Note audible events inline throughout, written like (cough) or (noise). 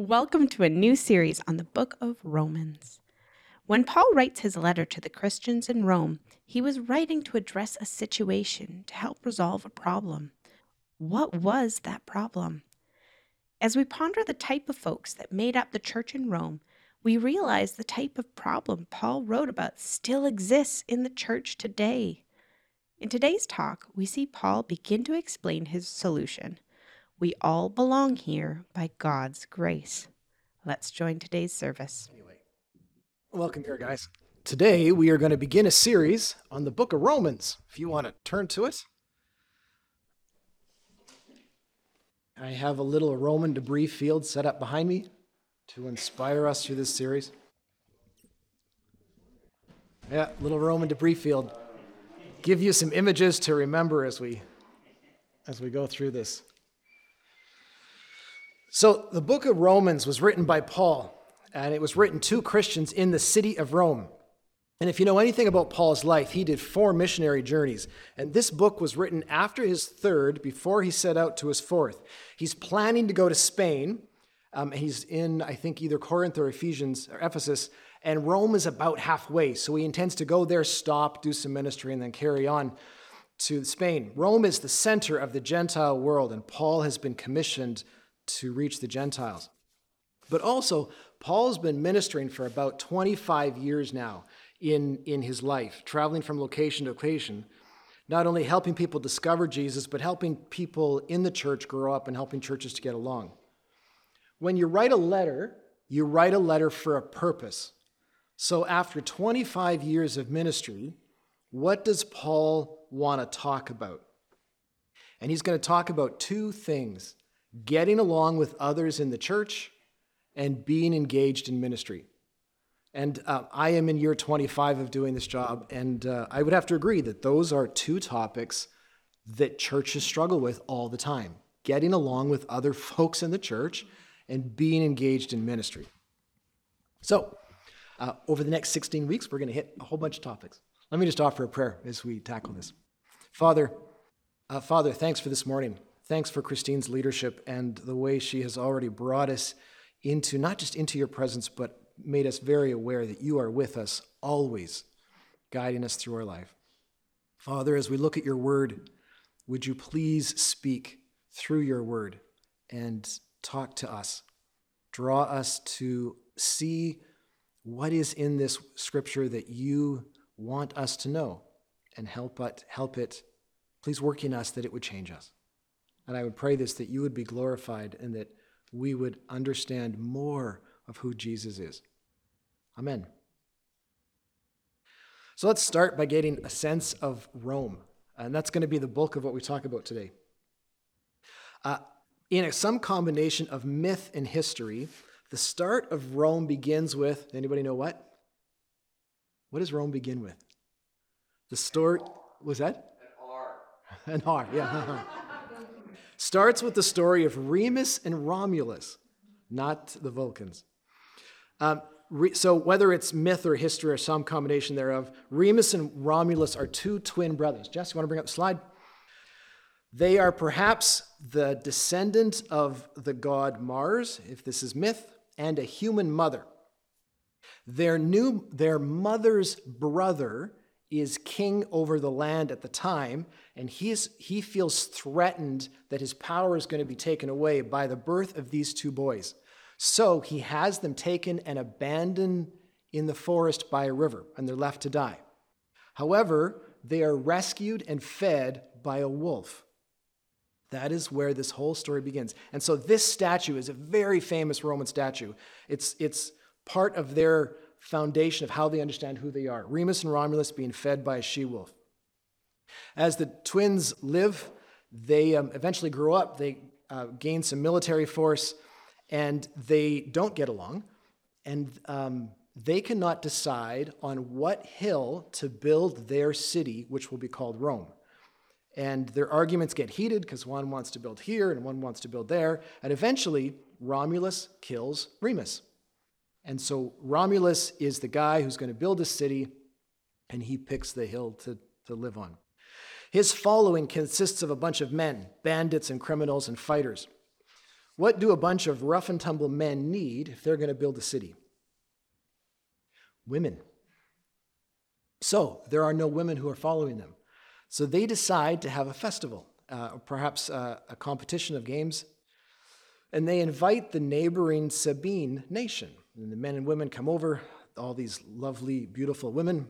Welcome to a new series on the book of Romans. When Paul writes his letter to the Christians in Rome, he was writing to address a situation to help resolve a problem. What was that problem? As we ponder the type of folks that made up the church in Rome, we realize the type of problem Paul wrote about still exists in the church today. In today's talk, we see Paul begin to explain his solution. We all belong here by God's grace. Let's join today's service. Anyway, welcome here, guys. Today we are going to begin a series on the book of Romans. If you want to turn to it, I have a little Roman debris field set up behind me to inspire us through this series. Yeah, little Roman debris field. Give you some images to remember as we as we go through this. So, the book of Romans was written by Paul, and it was written to Christians in the city of Rome. And if you know anything about Paul's life, he did four missionary journeys. And this book was written after his third, before he set out to his fourth. He's planning to go to Spain. Um, he's in, I think, either Corinth or Ephesians or Ephesus, and Rome is about halfway. So he intends to go there, stop, do some ministry, and then carry on to Spain. Rome is the center of the Gentile world, and Paul has been commissioned to reach the Gentiles. But also, Paul's been ministering for about 25 years now in, in his life, traveling from location to location, not only helping people discover Jesus, but helping people in the church grow up and helping churches to get along. When you write a letter, you write a letter for a purpose. So, after 25 years of ministry, what does Paul want to talk about? And he's going to talk about two things getting along with others in the church, and being engaged in ministry. And uh, I am in year 25 of doing this job, and uh, I would have to agree that those are two topics that churches struggle with all the time getting along with other folks in the church and being engaged in ministry. So, uh, over the next 16 weeks, we're going to hit a whole bunch of topics. Let me just offer a prayer as we tackle this. Father, uh, Father, thanks for this morning. Thanks for Christine's leadership and the way she has already brought us into not just into your presence, but made us very aware that you are with us always, guiding us through our life. Father, as we look at your word, would you please speak through your word and talk to us? Draw us to see what is in this scripture that you want us to know and help it, help it, please work in us that it would change us. And I would pray this that you would be glorified and that we would understand more of who Jesus is. Amen. So let's start by getting a sense of Rome. And that's going to be the bulk of what we talk about today. Uh, in a, some combination of myth and history, the start of Rome begins with anybody know what? What does Rome begin with? The story was that? An R. An R, yeah. (laughs) starts with the story of Remus and Romulus, not the Vulcans. Um, so, whether it's myth or history or some combination thereof, Remus and Romulus are two twin brothers. Jess, you want to bring up the slide? They are perhaps the descendant of the god Mars, if this is myth, and a human mother. Their, new, their mother's brother is king over the land at the time, and he's, he feels threatened that his power is going to be taken away by the birth of these two boys. So he has them taken and abandoned in the forest by a river, and they're left to die. However, they are rescued and fed by a wolf. That is where this whole story begins. And so this statue is a very famous Roman statue. It's, it's part of their foundation of how they understand who they are. Remus and Romulus being fed by a she wolf. As the twins live, they um, eventually grow up, they uh, gain some military force, and they don't get along. And um, they cannot decide on what hill to build their city, which will be called Rome. And their arguments get heated because one wants to build here and one wants to build there. And eventually, Romulus kills Remus. And so Romulus is the guy who's going to build a city, and he picks the hill to, to live on. His following consists of a bunch of men, bandits and criminals and fighters. What do a bunch of rough and tumble men need if they're going to build a city? Women. So there are no women who are following them. So they decide to have a festival, uh, perhaps uh, a competition of games, and they invite the neighboring Sabine nation. And the men and women come over, all these lovely, beautiful women,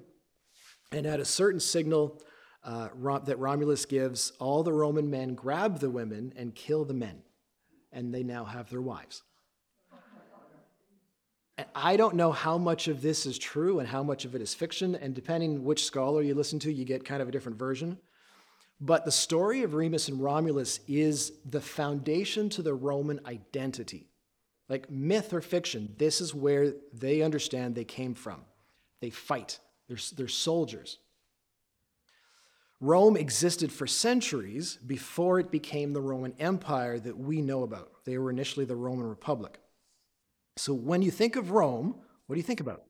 and at a certain signal uh, that Romulus gives, all the Roman men grab the women and kill the men, and they now have their wives. I don't know how much of this is true and how much of it is fiction, and depending which scholar you listen to, you get kind of a different version. But the story of Remus and Romulus is the foundation to the Roman identity. Like myth or fiction, this is where they understand they came from. They fight, they're, they're soldiers. Rome existed for centuries before it became the Roman Empire that we know about. They were initially the Roman Republic. So when you think of Rome, what do you think about?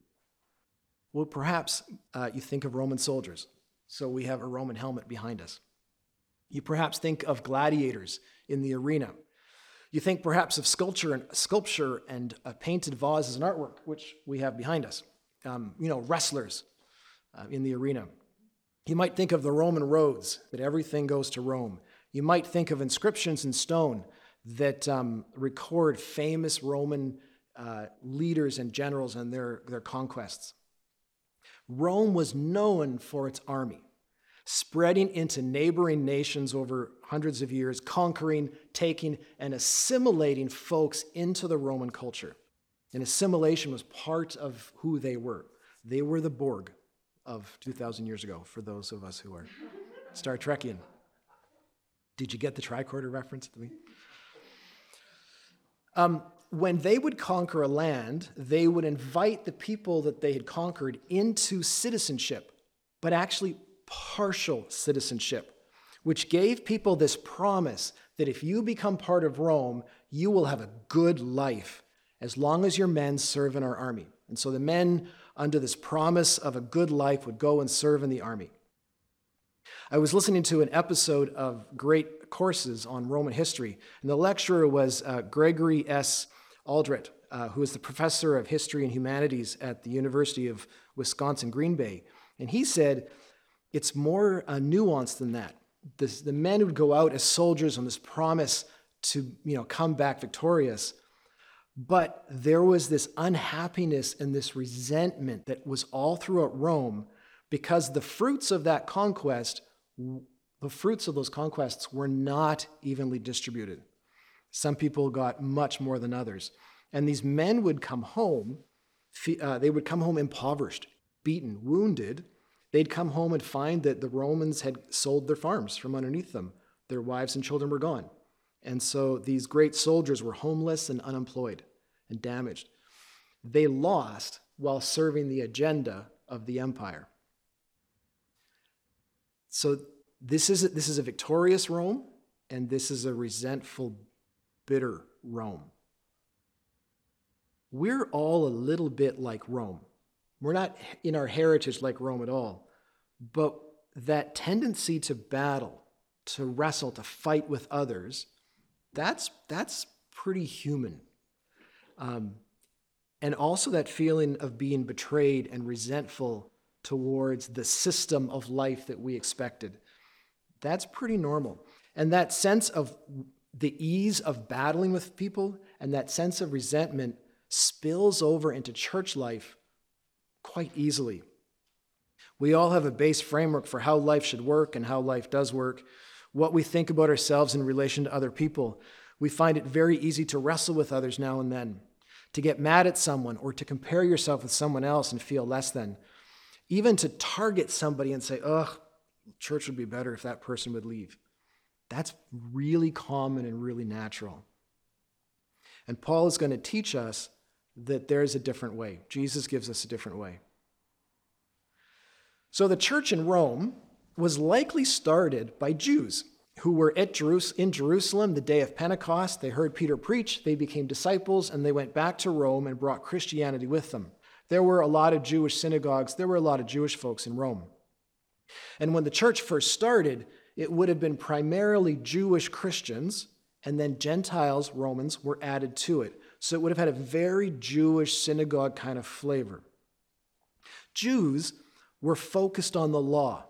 Well, perhaps uh, you think of Roman soldiers. So we have a Roman helmet behind us. You perhaps think of gladiators in the arena. You think perhaps of sculpture and sculpture and uh, painted vases and artwork, which we have behind us. Um, you know, wrestlers uh, in the arena. You might think of the Roman roads, that everything goes to Rome. You might think of inscriptions in stone that um, record famous Roman uh, leaders and generals and their, their conquests. Rome was known for its army, spreading into neighboring nations over hundreds of years, conquering, taking, and assimilating folks into the Roman culture. And assimilation was part of who they were. They were the Borg of 2,000 years ago, for those of us who are Star Trekian. Did you get the tricorder reference? To me? Um, when they would conquer a land, they would invite the people that they had conquered into citizenship, but actually partial citizenship, which gave people this promise that if you become part of Rome, you will have a good life as long as your men serve in our army. And so the men, under this promise of a good life, would go and serve in the army. I was listening to an episode of Great Courses on Roman history, and the lecturer was uh, Gregory S. Aldrete, uh, who is the professor of history and humanities at the University of Wisconsin Green Bay. And he said it's more uh, nuanced than that. This, the men would go out as soldiers on this promise to you know, come back victorious. But there was this unhappiness and this resentment that was all throughout Rome because the fruits of that conquest, the fruits of those conquests were not evenly distributed. Some people got much more than others. And these men would come home, uh, they would come home impoverished, beaten, wounded. They'd come home and find that the Romans had sold their farms from underneath them. Their wives and children were gone. And so these great soldiers were homeless and unemployed and damaged. They lost while serving the agenda of the empire. So this is a, this is a victorious Rome, and this is a resentful bitter Rome. We're all a little bit like Rome. We're not in our heritage like Rome at all, but that tendency to battle, to wrestle, to fight with others, that's, that's pretty human. Um, and also that feeling of being betrayed and resentful towards the system of life that we expected. That's pretty normal. And that sense of the ease of battling with people and that sense of resentment spills over into church life quite easily. We all have a base framework for how life should work and how life does work, what we think about ourselves in relation to other people. We find it very easy to wrestle with others now and then, to get mad at someone or to compare yourself with someone else and feel less than, even to target somebody and say, ugh, church would be better if that person would leave. That's really common and really natural. And Paul is going to teach us that there's a different way. Jesus gives us a different way. So the church in Rome was likely started by Jews who were at Jerus- in Jerusalem the day of Pentecost. They heard Peter preach, they became disciples, and they went back to Rome and brought Christianity with them. There were a lot of Jewish synagogues, there were a lot of Jewish folks in Rome. And when the church first started, it would have been primarily Jewish Christians and then Gentiles, Romans, were added to it. So it would have had a very Jewish synagogue kind of flavor. Jews were focused on the law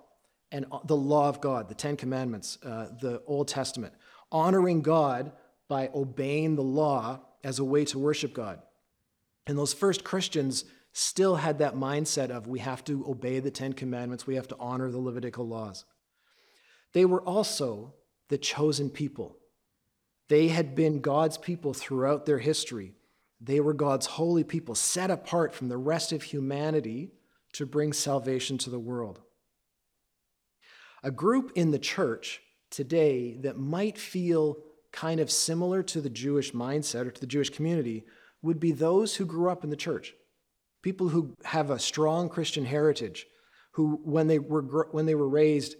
and the law of God, the Ten Commandments, uh, the Old Testament, honoring God by obeying the law as a way to worship God. And those first Christians still had that mindset of we have to obey the Ten Commandments, we have to honor the Levitical laws. They were also the chosen people. They had been God's people throughout their history. They were God's holy people, set apart from the rest of humanity to bring salvation to the world. A group in the church today that might feel kind of similar to the Jewish mindset or to the Jewish community would be those who grew up in the church. People who have a strong Christian heritage, who, when they were, when they were raised,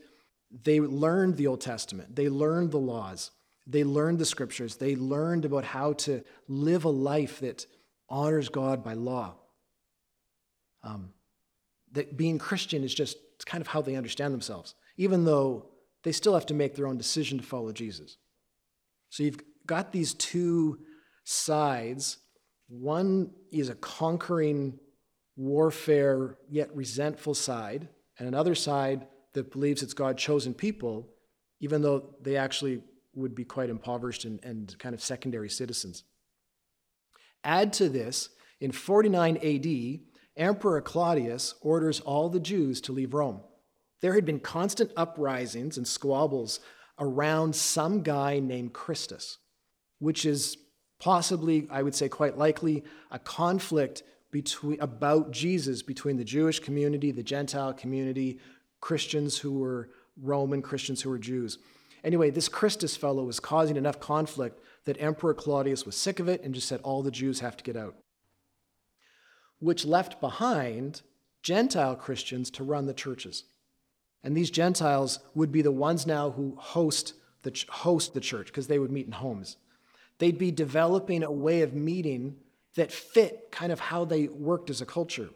they learned the Old Testament, they learned the laws, they learned the scriptures, they learned about how to live a life that honors God by law. Um, that being Christian is just kind of how they understand themselves, even though they still have to make their own decision to follow Jesus. So you've got these two sides. One is a conquering warfare, yet resentful side, and another side that believes it's God chosen people, even though they actually would be quite impoverished and, and kind of secondary citizens. Add to this, in 49 AD, Emperor Claudius orders all the Jews to leave Rome. There had been constant uprisings and squabbles around some guy named Christus, which is possibly, I would say quite likely, a conflict between, about Jesus between the Jewish community, the Gentile community, Christians who were Roman, Christians who were Jews. Anyway, this Christus fellow was causing enough conflict that Emperor Claudius was sick of it and just said all the Jews have to get out, which left behind Gentile Christians to run the churches. And these Gentiles would be the ones now who host the, host the church because they would meet in homes. They'd be developing a way of meeting that fit kind of how they worked as a culture.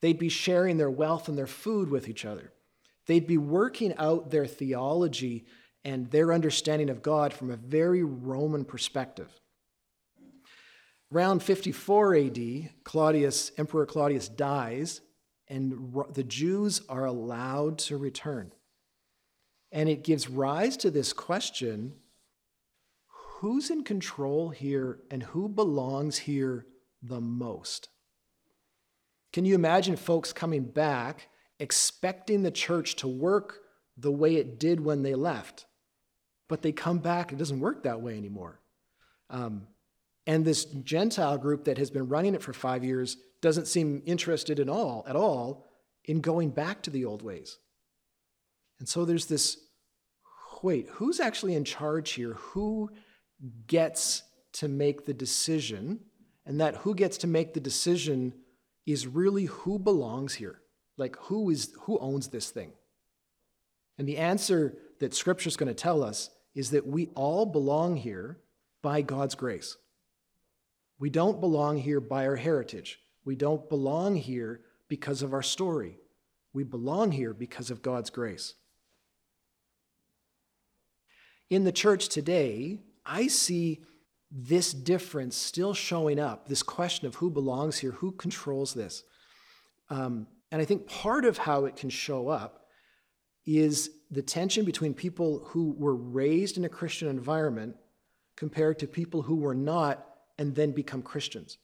They'd be sharing their wealth and their food with each other. They'd be working out their theology and their understanding of God from a very Roman perspective. Around 54 AD, Claudius, Emperor Claudius dies, and the Jews are allowed to return. And it gives rise to this question who's in control here and who belongs here the most? Can you imagine folks coming back expecting the church to work the way it did when they left? But they come back, it doesn't work that way anymore. Um, and this Gentile group that has been running it for five years doesn't seem interested in all at all in going back to the old ways. And so there's this wait, who's actually in charge here? Who gets to make the decision? And that who gets to make the decision is really who belongs here. Like who is who owns this thing? And the answer that scripture is going to tell us is that we all belong here by God's grace. We don't belong here by our heritage. We don't belong here because of our story. We belong here because of God's grace. In the church today, I see this difference still showing up this question of who belongs here, who controls this. Um, and I think part of how it can show up is the tension between people who were raised in a Christian environment compared to people who were not and then become Christians.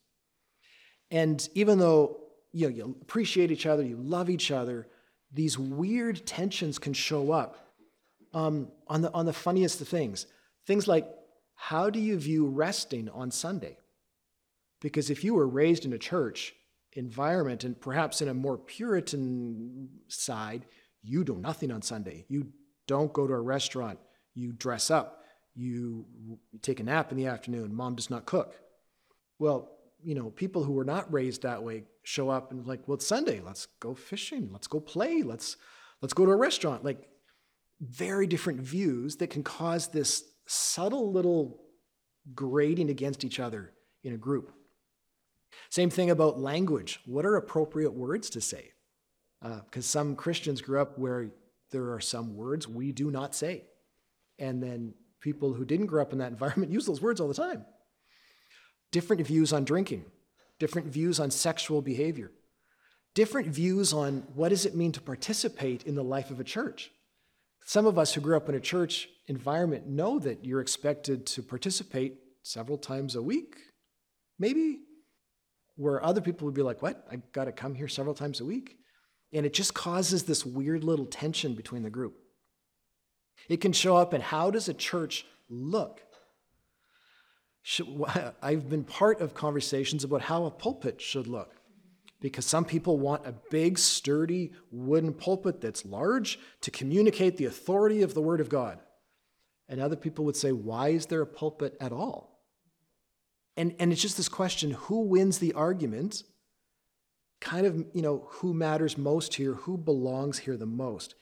And even though you, know, you appreciate each other, you love each other, these weird tensions can show up um, on, the, on the funniest of things. Things like, how do you view resting on Sunday? Because if you were raised in a church environment and perhaps in a more Puritan side, you do nothing on Sunday. You don't go to a restaurant. You dress up. You take a nap in the afternoon. Mom does not cook. Well, you know, people who were not raised that way show up and like, well, it's Sunday. Let's go fishing. Let's go play. Let's let's go to a restaurant. Like very different views that can cause this subtle little grading against each other in a group. Same thing about language. What are appropriate words to say? Because uh, some Christians grew up where there are some words we do not say. And then People who didn't grow up in that (laughs) environment use those words all the time. Different views on drinking, different views on sexual behavior, different views on what does it mean to participate in the life of a church. Some of us who grew up in a church environment know that you're expected to participate several times a week, maybe, where other people would be like, What? I got to come here several times a week? And it just causes this weird little tension between the group. It can show up in how does a church look? (laughs) I've been part of conversations about how a pulpit should look because some people want a big, sturdy wooden pulpit that's large to communicate the authority of the Word of God. And other people would say, why is there a pulpit at all? And, and it's just this question who wins the argument? Kind of, you know, who matters most here? Who belongs here the most?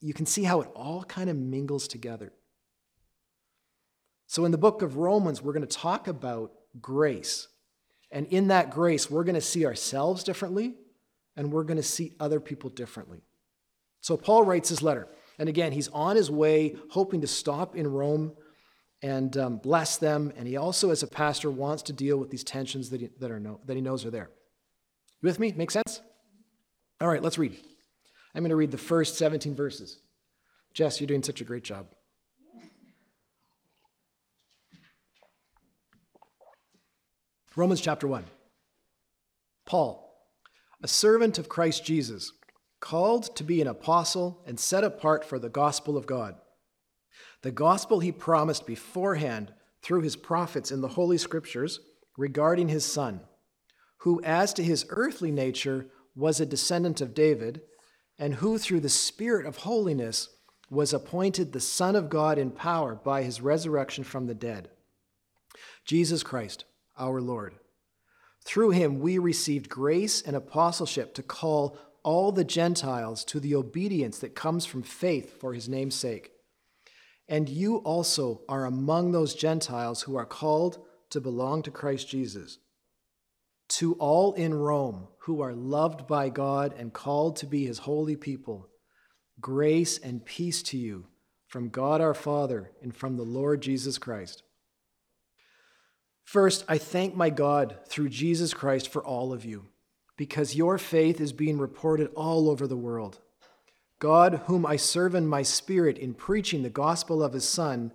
you can see how it all kind of mingles together. So, in the book of Romans, we're going to talk about grace. And in that grace, we're going to see ourselves differently and we're going to see other people differently. So, Paul writes his letter. And again, he's on his way, hoping to stop in Rome and um, bless them. And he also, as a pastor, wants to deal with these tensions that he, that, are no, that he knows are there. You with me? Make sense? All right, let's read. I'm going to read the first 17 verses. Jess, you're doing such a great job. Romans chapter 1. Paul, a servant of Christ Jesus, called to be an apostle and set apart for the gospel of God. The gospel he promised beforehand through his prophets in the Holy Scriptures regarding his Son, who, as to his earthly nature, was a descendant of David and who through the Spirit of holiness was appointed the Son of God in power by his resurrection from the dead. Jesus Christ, our Lord. Through him we received grace and apostleship to call all the Gentiles to the obedience that comes from faith for his name's sake. And you also are among those Gentiles who are called to belong to Christ Jesus. To all in Rome who are loved by God and called to be his holy people, grace and peace to you from God our Father and from the Lord Jesus Christ. First, I thank my God through Jesus Christ for all of you, because your faith is being reported all over the world. God, whom I serve in my spirit in preaching the gospel of his Son,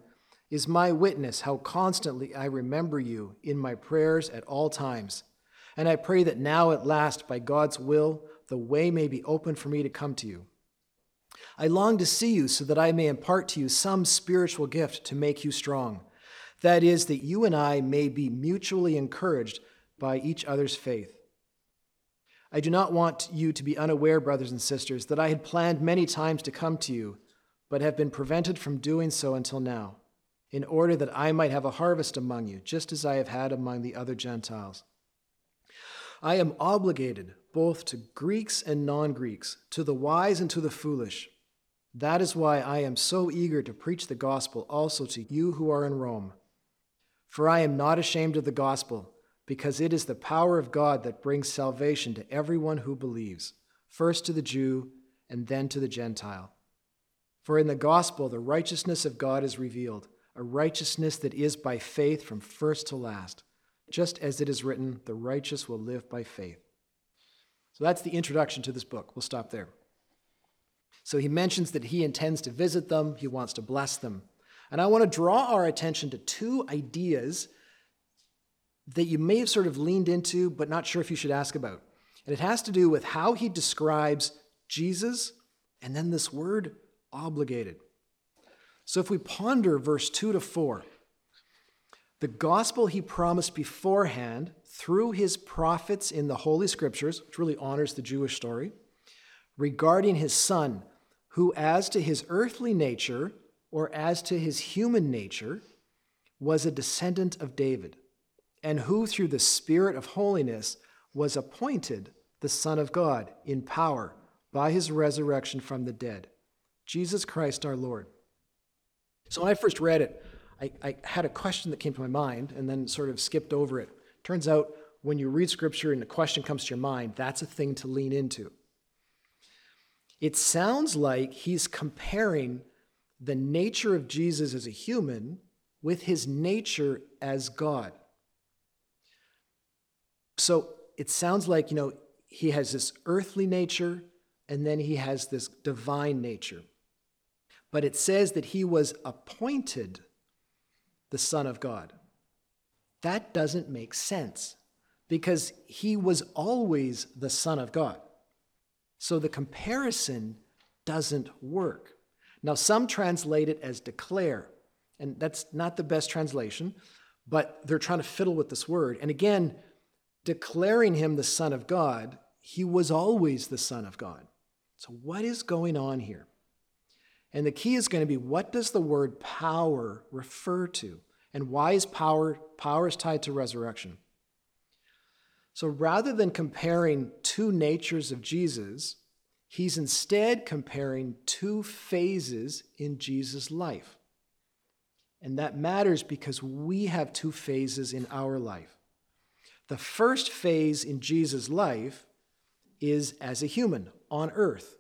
is my witness how constantly I remember you in my prayers at all times and I pray that now at last, by God's will, the way may be open for me to come to you. I long to see you so that I may impart to you some spiritual gift to make you strong. That is, that you and I may be mutually encouraged by each other's faith. I do not want you to be unaware, brothers and sisters, that I had planned many times to come to you, but have been prevented from doing so until now, in order that I might have a harvest among you, just as I have had among the other Gentiles. I am obligated both to Greeks and non Greeks, to the wise and to the foolish. That is why I am so eager to preach the gospel also to you who are in Rome. For I am not ashamed of the gospel, because it is the power of God that brings salvation to everyone who believes, first to the Jew and then to the Gentile. For in the gospel the righteousness of God is revealed, a righteousness that is by faith from first to last just as it is written, the righteous will live by faith. So that's the introduction to this book. We'll stop there. So he mentions that he intends to visit them, he wants to bless them. And I want to draw our attention to two ideas that you may have sort of leaned into, but not sure if you should ask about. And it has to do with how he describes Jesus and then this word obligated. So if we ponder verse 2 to 4, the gospel he promised beforehand through his prophets in the Holy Scriptures, which really honors the Jewish story, regarding his son, who, as to his earthly nature or as to his human nature, was a descendant of David, and who, through the Spirit of holiness, was appointed the Son of God in power by his resurrection from the dead, Jesus Christ our Lord. So when I first read it, I, I had a question that came to my mind and then sort of skipped over it. Turns out when you read scripture and a question comes to your mind, that's a thing to lean into. It sounds like he's comparing the nature of Jesus as a human with his nature as God. So it sounds like, you know, he has this earthly nature and then he has this divine nature. But it says that he was appointed the Son of God. That doesn't make sense because he was always the Son of God. So the comparison doesn't work. Now, some translate it as declare, and that's not the best translation, but they're trying to fiddle with this word. And again, declaring him the Son of God, he was always the Son of God. So, what is going on here? And the key is going to be what does the word power refer to? And why is power power is tied to resurrection? So rather than comparing two natures of Jesus, He's instead comparing two phases in Jesus' life. And that matters because we have two phases in our life. The first phase in Jesus' life is as a human on earth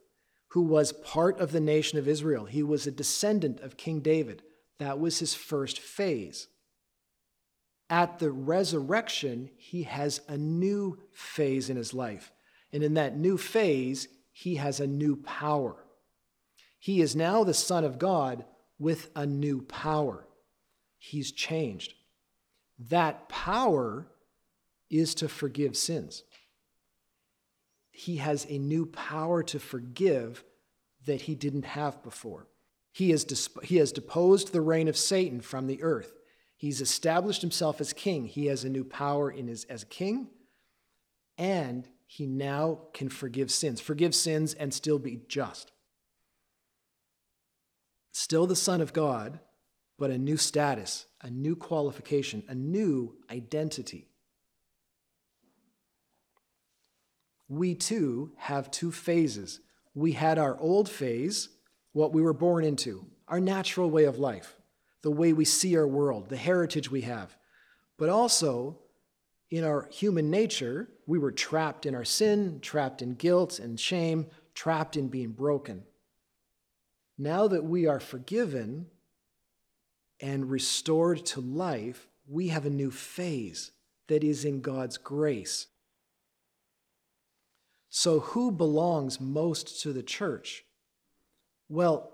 who was part of the nation of Israel. He was a descendant of King David. That was his first phase. At the resurrection, he has a new phase in his life. And in that new phase, he has a new power. He is now the Son of God with a new power. He's changed. That power is to forgive sins. He has a new power to forgive that he didn't have before. He has, disp- he has deposed the reign of Satan from the earth. He's established himself as king. He has a new power in his, as king, and he now can forgive sins, forgive sins and still be just. Still the Son of God, but a new status, a new qualification, a new identity. We too have two phases. We had our old phase, what we were born into, our natural way of life, the way we see our world, the heritage we have. But also, in our human nature, we were trapped in our sin, trapped in guilt and shame, trapped in being broken. Now that we are forgiven and restored to life, we have a new phase that is in God's grace. So, who belongs most to the church? Well,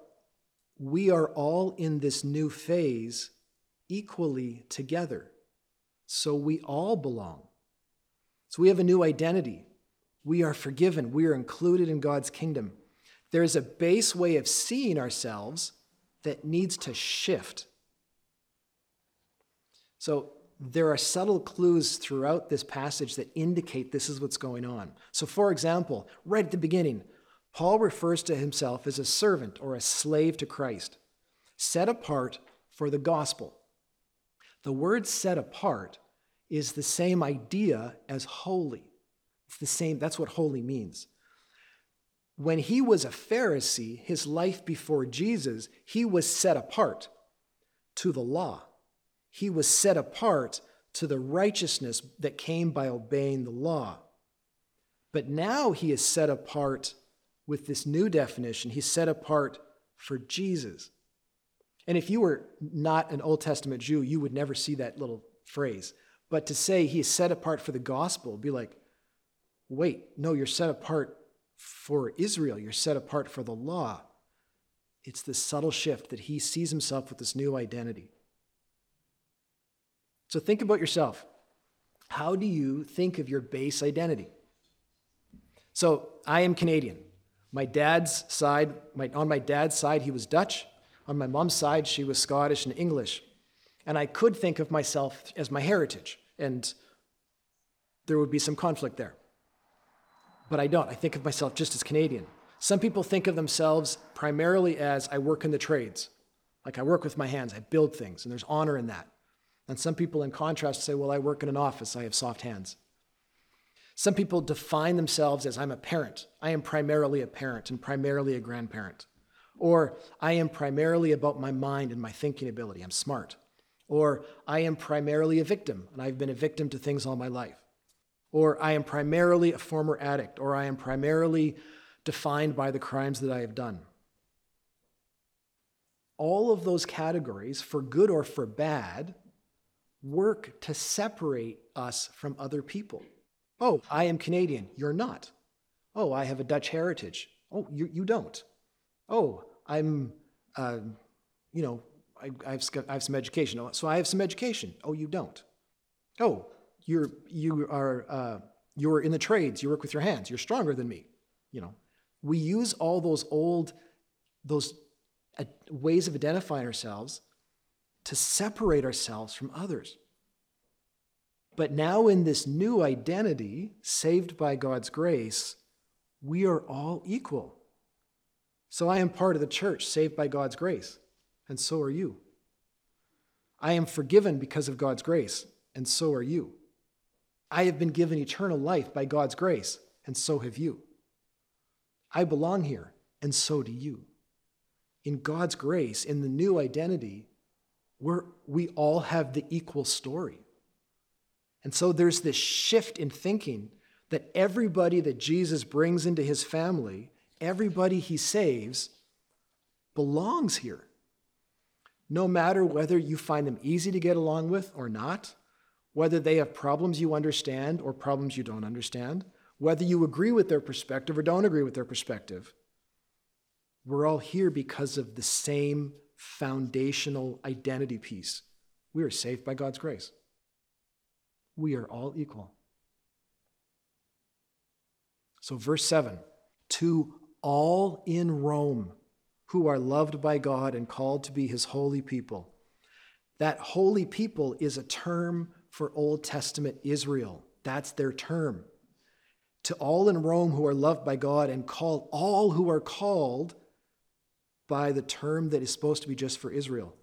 we are all in this new phase equally together. So, we all belong. So we have a new identity. We are forgiven. We are included in God's kingdom. There is a base way of seeing ourselves that needs to shift. So there are subtle clues throughout this passage that indicate this is what's going on. So, for example, right at the beginning, Paul refers to himself as a servant or a slave to Christ, set apart for the gospel. The word set apart is the same idea as holy. It's the same, that's what holy means. When he was a Pharisee, his life before Jesus, he was set apart to the law. He was set apart to the righteousness that came by obeying the law. But now he is set apart with this new definition. He's set apart for Jesus. And if you were not an Old Testament Jew, you would never see that little phrase. But to say he is set apart for the gospel, be like, wait, no, you're set apart for Israel. You're set apart for the law. It's this subtle shift that he sees himself with this new identity. So think about yourself. How do you think of your base identity? So I am Canadian. My dad's side, my, on my dad's side, he was Dutch. On my mom's side, she was Scottish and English. And I could think of myself as my heritage and there would be some conflict there. But I don't. I think of myself just as Canadian. Some people think of themselves primarily as I work in the trades. Like I work with my hands, I build things, and there's honor in that. And some people, in contrast, say, well, I work in an office, I have soft hands. Some people define themselves as I'm a parent. I am primarily a parent and primarily a grandparent. Or I am primarily about my mind and my thinking ability. I'm smart. Or I am primarily a victim, and I've been a victim to things all my life. Or I am primarily a former addict, or I am primarily defined by the crimes that I have done. all of those categories, for good or for bad, work to separate us from other people. Oh, I am Canadian. You're not. Oh, I have a Dutch heritage. Oh, you, you don't. Oh, I'm, uh, you know, I, I, have, I have some education. So I have some education. Oh, you don't. Oh, you're, you are, uh, you're in the trades. You work with your hands. You're stronger than me. You know, we use all those old, those uh, ways of identifying ourselves to separate ourselves from others. But now, in this new identity, saved by God's grace, we are all equal. So I am part of the church, saved by God's grace, and so are you. I am forgiven because of God's grace, and so are you. I have been given eternal life by God's grace, and so have you. I belong here, and so do you. In God's grace, in the new identity, we're, we all have the equal story. And so there's this shift in thinking that everybody that Jesus brings into his family, everybody he saves, belongs here. No matter whether you find them easy to get along with or not, whether they have problems you understand or problems you don't understand, whether you agree with their perspective or don't agree with their perspective, we're all here because of the same foundational identity piece. We are saved by God's grace. We are all equal. So, verse 7 to all in Rome who are loved by God and called to be his holy people. That holy people is a term for Old Testament Israel. That's their term. To all in Rome who are loved by God and called, all who are called by the term that is supposed to be just for Israel.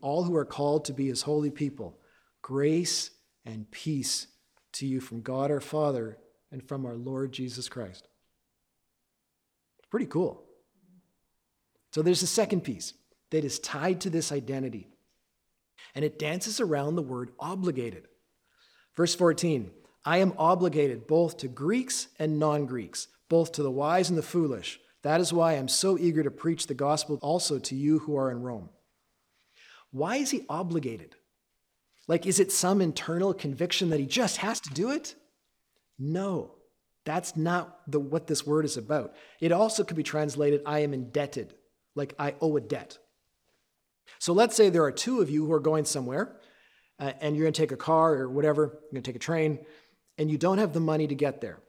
All who are called to be his holy people. Grace and peace to you from God our Father and from our Lord Jesus Christ. Pretty cool. So there's a second piece that is tied to this identity, and it dances around the word obligated. Verse 14 I am obligated both to Greeks and non Greeks, both to the wise and the foolish. That is why I'm so eager to preach the gospel also to you who are in Rome. Why is he obligated? Like, is it some internal conviction that he just has to do it? No, that's not the, what this word is about. It also could be translated, I am indebted, like I owe a debt. So let's say there are two of you who are going somewhere, uh, and you're going to take a car or whatever, you're going to take a train, and you don't have the money to get there.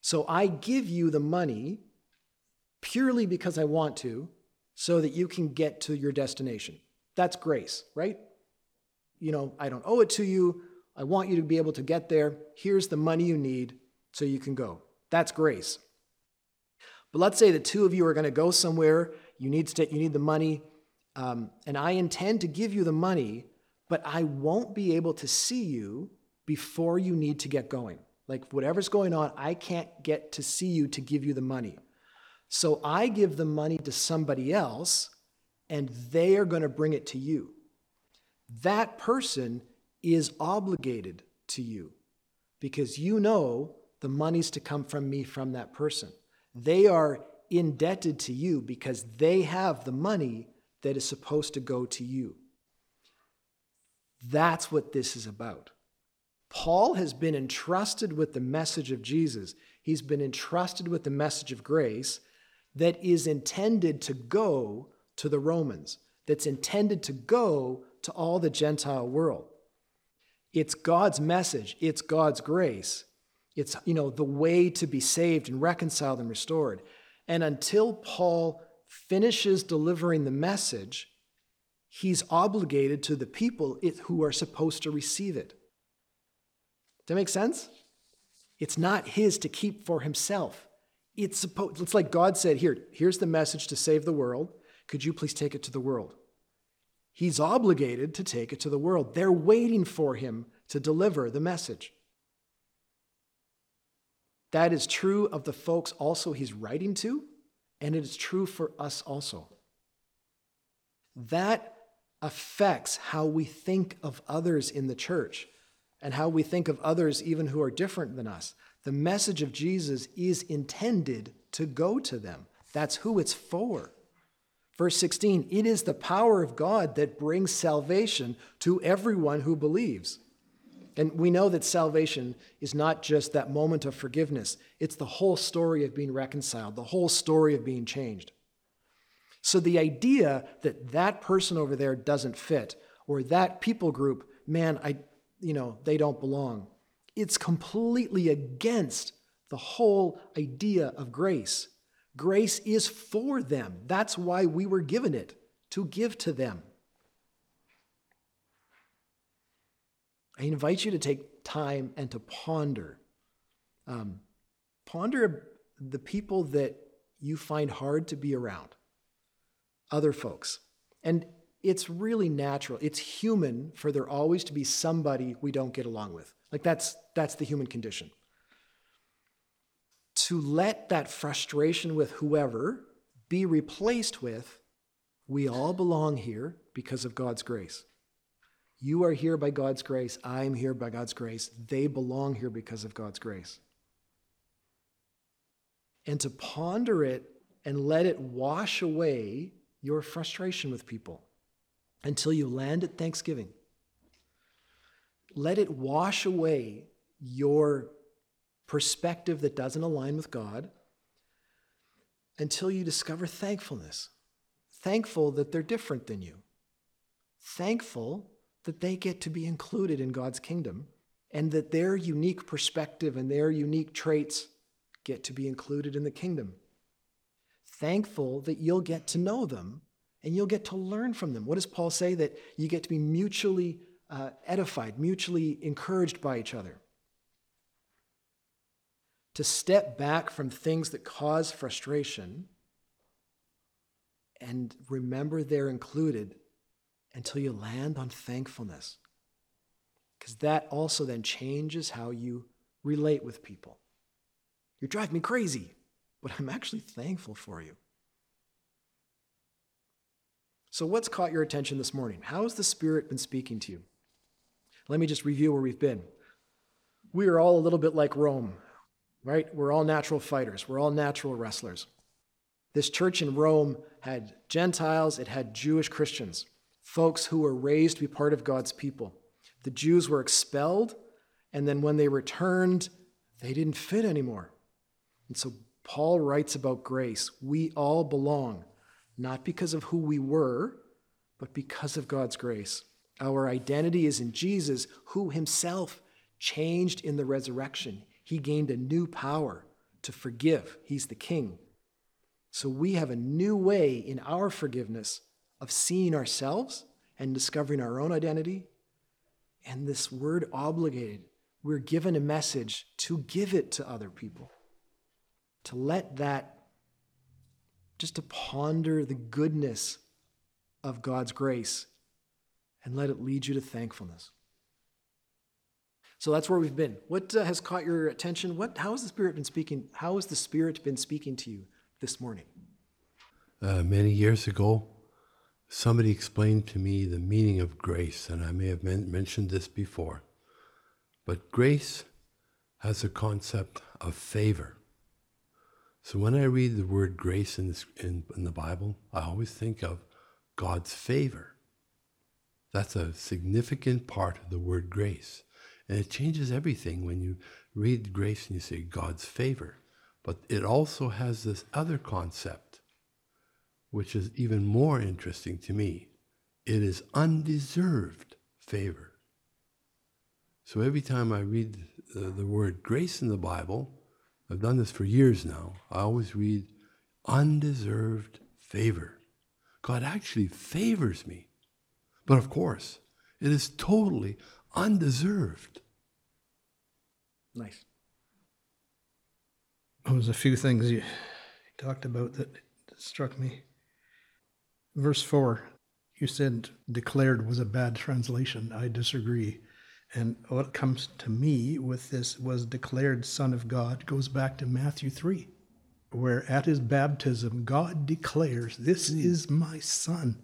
So I give you the money purely because I want to, so that you can get to your destination. That's grace, right? you know, I don't owe it to you. I want you to be able to get there. Here's the money you need so you can go. That's grace. But let's say the two of you are going to go somewhere. You need, to, you need the money, um, and I intend to give you the money, but I won't be able to see you before you need to get going. Like whatever's going on, I can't get to see you to give you the money. So I give the money to somebody else, and they are going to bring it to you that person is obligated to you because you know the money's to come from me from that person. They are indebted to you because they have the money that is supposed to go to you. That's what this is about. Paul has been entrusted with the message of Jesus. He's been entrusted with the message of grace that is intended to go to the Romans, that's intended to go to all the Gentile world. It's God's message, it's God's grace. It's you know the way to be saved and reconciled and restored. And until Paul finishes delivering the message, he's obligated to the people who are supposed to receive it. Does that make sense? It's not his to keep for himself. It's supposed it's like God said, "Here, here's the message to save the world. Could you please take it to the world?" He's obligated to take it to the world. They're waiting for him to deliver the message. That is true of the folks also he's writing to, and it is true for us also. That affects how we think of others in the church and how we think of others even who are different than us. The message of Jesus is intended to go to them. That's who it's for. Verse 16, it is the power of God that brings salvation to everyone who believes. And we know that salvation is not just that moment of forgiveness, it's the whole story of being reconciled, the whole story of being changed. So the idea that that person over there doesn't fit or that people group, man, I you know, they don't belong. It's completely against the whole idea of grace. Grace is for them. That's why we were given it, to give to them. I invite you to take time and to ponder. Um, ponder the people that you find hard to be around, other folks. And it's really natural. It's human for there always to be somebody we don't get along with. Like that's that's the human condition. To let that frustration with whoever be replaced with we all belong here because of God's grace. You are here by God's grace. I'm here by God's grace. They belong here because of God's grace. And to ponder it and let it wash away your frustration with people until you land at Thanksgiving. Let it wash away your perspective that doesn't align with God until you discover thankfulness. Thankful that they're different than you. Thankful that they get to be included in God's kingdom and that their unique perspective and their unique traits get to be included in the kingdom. Thankful that you'll get to know them and you'll get to learn from them. What does Paul say? That you get to be mutually uh, edified, mutually encouraged by each other. To step back from things that cause frustration and remember they're included until you land on thankfulness. Because that also then changes how you relate with people. You drive me crazy, but I'm actually thankful for you. So, what's caught your attention this morning? How has the Spirit been speaking to you? Let me just review where we've been. We are all a little bit like Rome, right? We're all natural fighters, we're all natural wrestlers. This church in Rome had Gentiles, it had Jewish Christians, folks who were raised to be part of God's people. The Jews were expelled, and then when they returned, they didn't fit anymore. And so Paul writes about grace. We all belong not because of who we were, but because of God's grace. Our identity is in Jesus, who himself changed in the resurrection. He gained a new power to forgive. He's the king. So we have a new way in our forgiveness of seeing ourselves and discovering our own identity. And this word obligated, we're given a message to give it to other people, to let that just to ponder the goodness of God's grace and let it lead you to thankfulness. So that's where we've been. What uh, has caught your attention? What, how has the Spirit been speaking? How has the Spirit been speaking to you this morning? Uh, many years ago, somebody explained to me the meaning of grace, and I may have men- mentioned this before. But grace has a concept of favor. So when I read the word grace in, this, in, in the Bible, I always think of God's favor. That's a significant part of the word grace. And it changes everything when you read grace and you say God's favor. But it also has this other concept, which is even more interesting to me. It is undeserved favor. So every time I read the, the word grace in the Bible, I've done this for years now. I always read undeserved favor. God actually favors me. But of course, it is totally undeserved. Nice. There was a few things you talked about that struck me. Verse 4, you said declared was a bad translation. I disagree. And what comes to me with this was declared Son of God goes back to Matthew 3, where at his baptism, God declares, This mm. is my Son.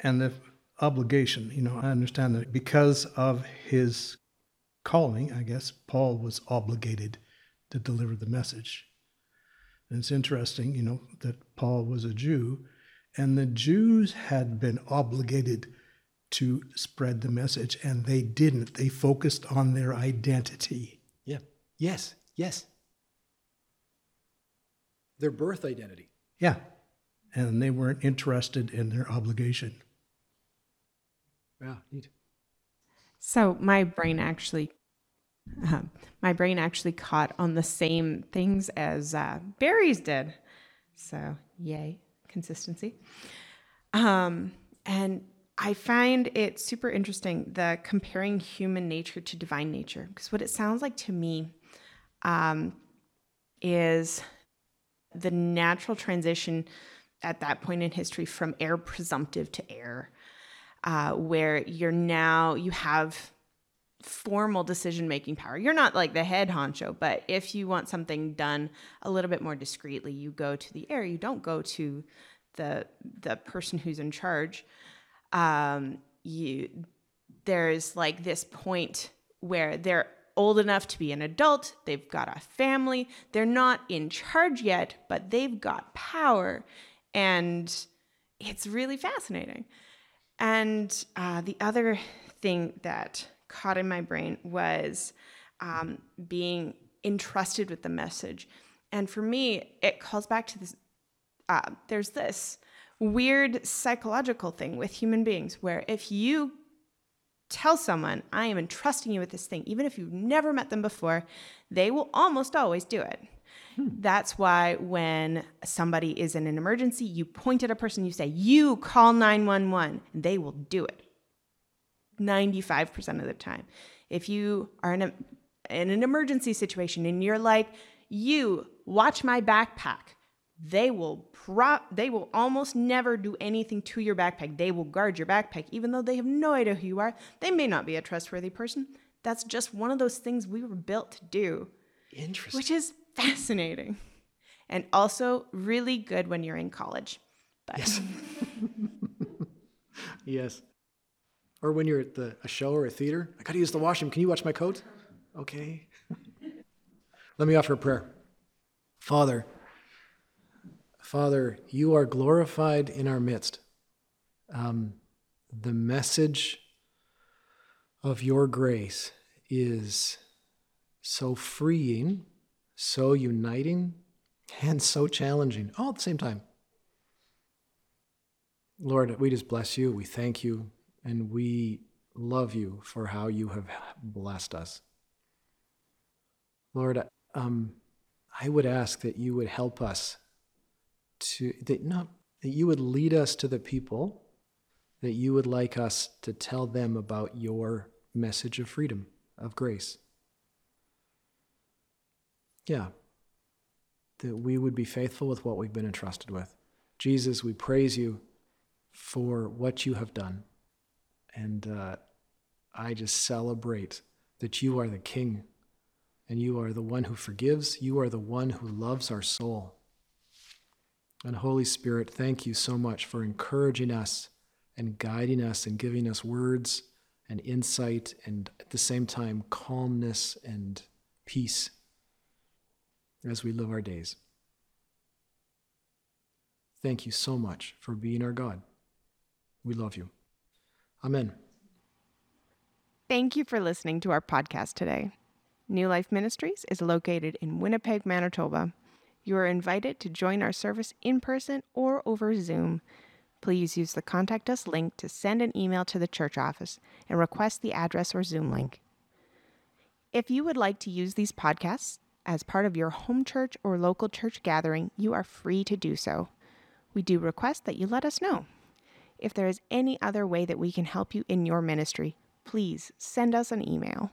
And the obligation, you know, I understand that because of his calling, I guess, Paul was obligated to deliver the message. And it's interesting, you know, that Paul was a Jew, and the Jews had been obligated to spread the message, and they didn't. They focused on their identity. Yeah. Yes. Yes. Their birth identity. Yeah. And they weren't interested in their obligation. Yeah. Neat. So my brain actually, uh, my brain actually caught on the same things as uh, Barry's did. So yay, consistency. Um, and I find it super interesting the comparing human nature to divine nature because what it sounds like to me um, is the natural transition at that point in history from heir presumptive to heir, uh, where you're now you have formal decision making power. You're not like the head honcho, but if you want something done a little bit more discreetly, you go to the heir. You don't go to the the person who's in charge um, you there's like this point where they're old enough to be an adult, they've got a family, they're not in charge yet, but they've got power, and it's really fascinating. And uh, the other thing that caught in my brain was um, being entrusted with the message. And for me, it calls back to this uh, there's this weird psychological thing with human beings where if you tell someone, I am entrusting you with this thing, even if you've never met them before, they will almost always do it. Hmm. That's why when somebody is in an emergency, you point at a person, you say, You call 911, and they will do it 95% of the time. If you are in, a, in an emergency situation and you're like, You watch my backpack, they will prop they will almost never do anything to your backpack. They will guard your backpack even though they have no idea who you are. They may not be a trustworthy person. That's just one of those things we were built to do. Interesting. Which is fascinating. And also really good when you're in college. But yes. (laughs) yes. Or when you're at the, a show or a theater. I got to use the washroom. Can you watch my coat? Okay. (laughs) Let me offer a prayer. Father, Father, you are glorified in our midst. Um, the message of your grace is so freeing, so uniting, and so challenging all at the same time. Lord, we just bless you. We thank you, and we love you for how you have blessed us. Lord, um, I would ask that you would help us to that not that you would lead us to the people that you would like us to tell them about your message of freedom, of grace. Yeah. That we would be faithful with what we've been entrusted with. Jesus, we praise you for what you have done. And uh, I just celebrate that you are the King and you are the one who forgives. You are the one who loves our soul. And Holy Spirit, thank you so much for encouraging us and guiding us and giving us words and insight and at the same time calmness and peace as we live our days. Thank you so much for being our God. We love you. Amen. Thank you for listening to our podcast today. New Life Ministries is located in Winnipeg, Manitoba. You are invited to join our service in person or over Zoom. Please use the Contact Us link to send an email to the church office and request the address or Zoom link. If you would like to use these podcasts as part of your home church or local church gathering, you are free to do so. We do request that you let us know. If there is any other way that we can help you in your ministry, please send us an email.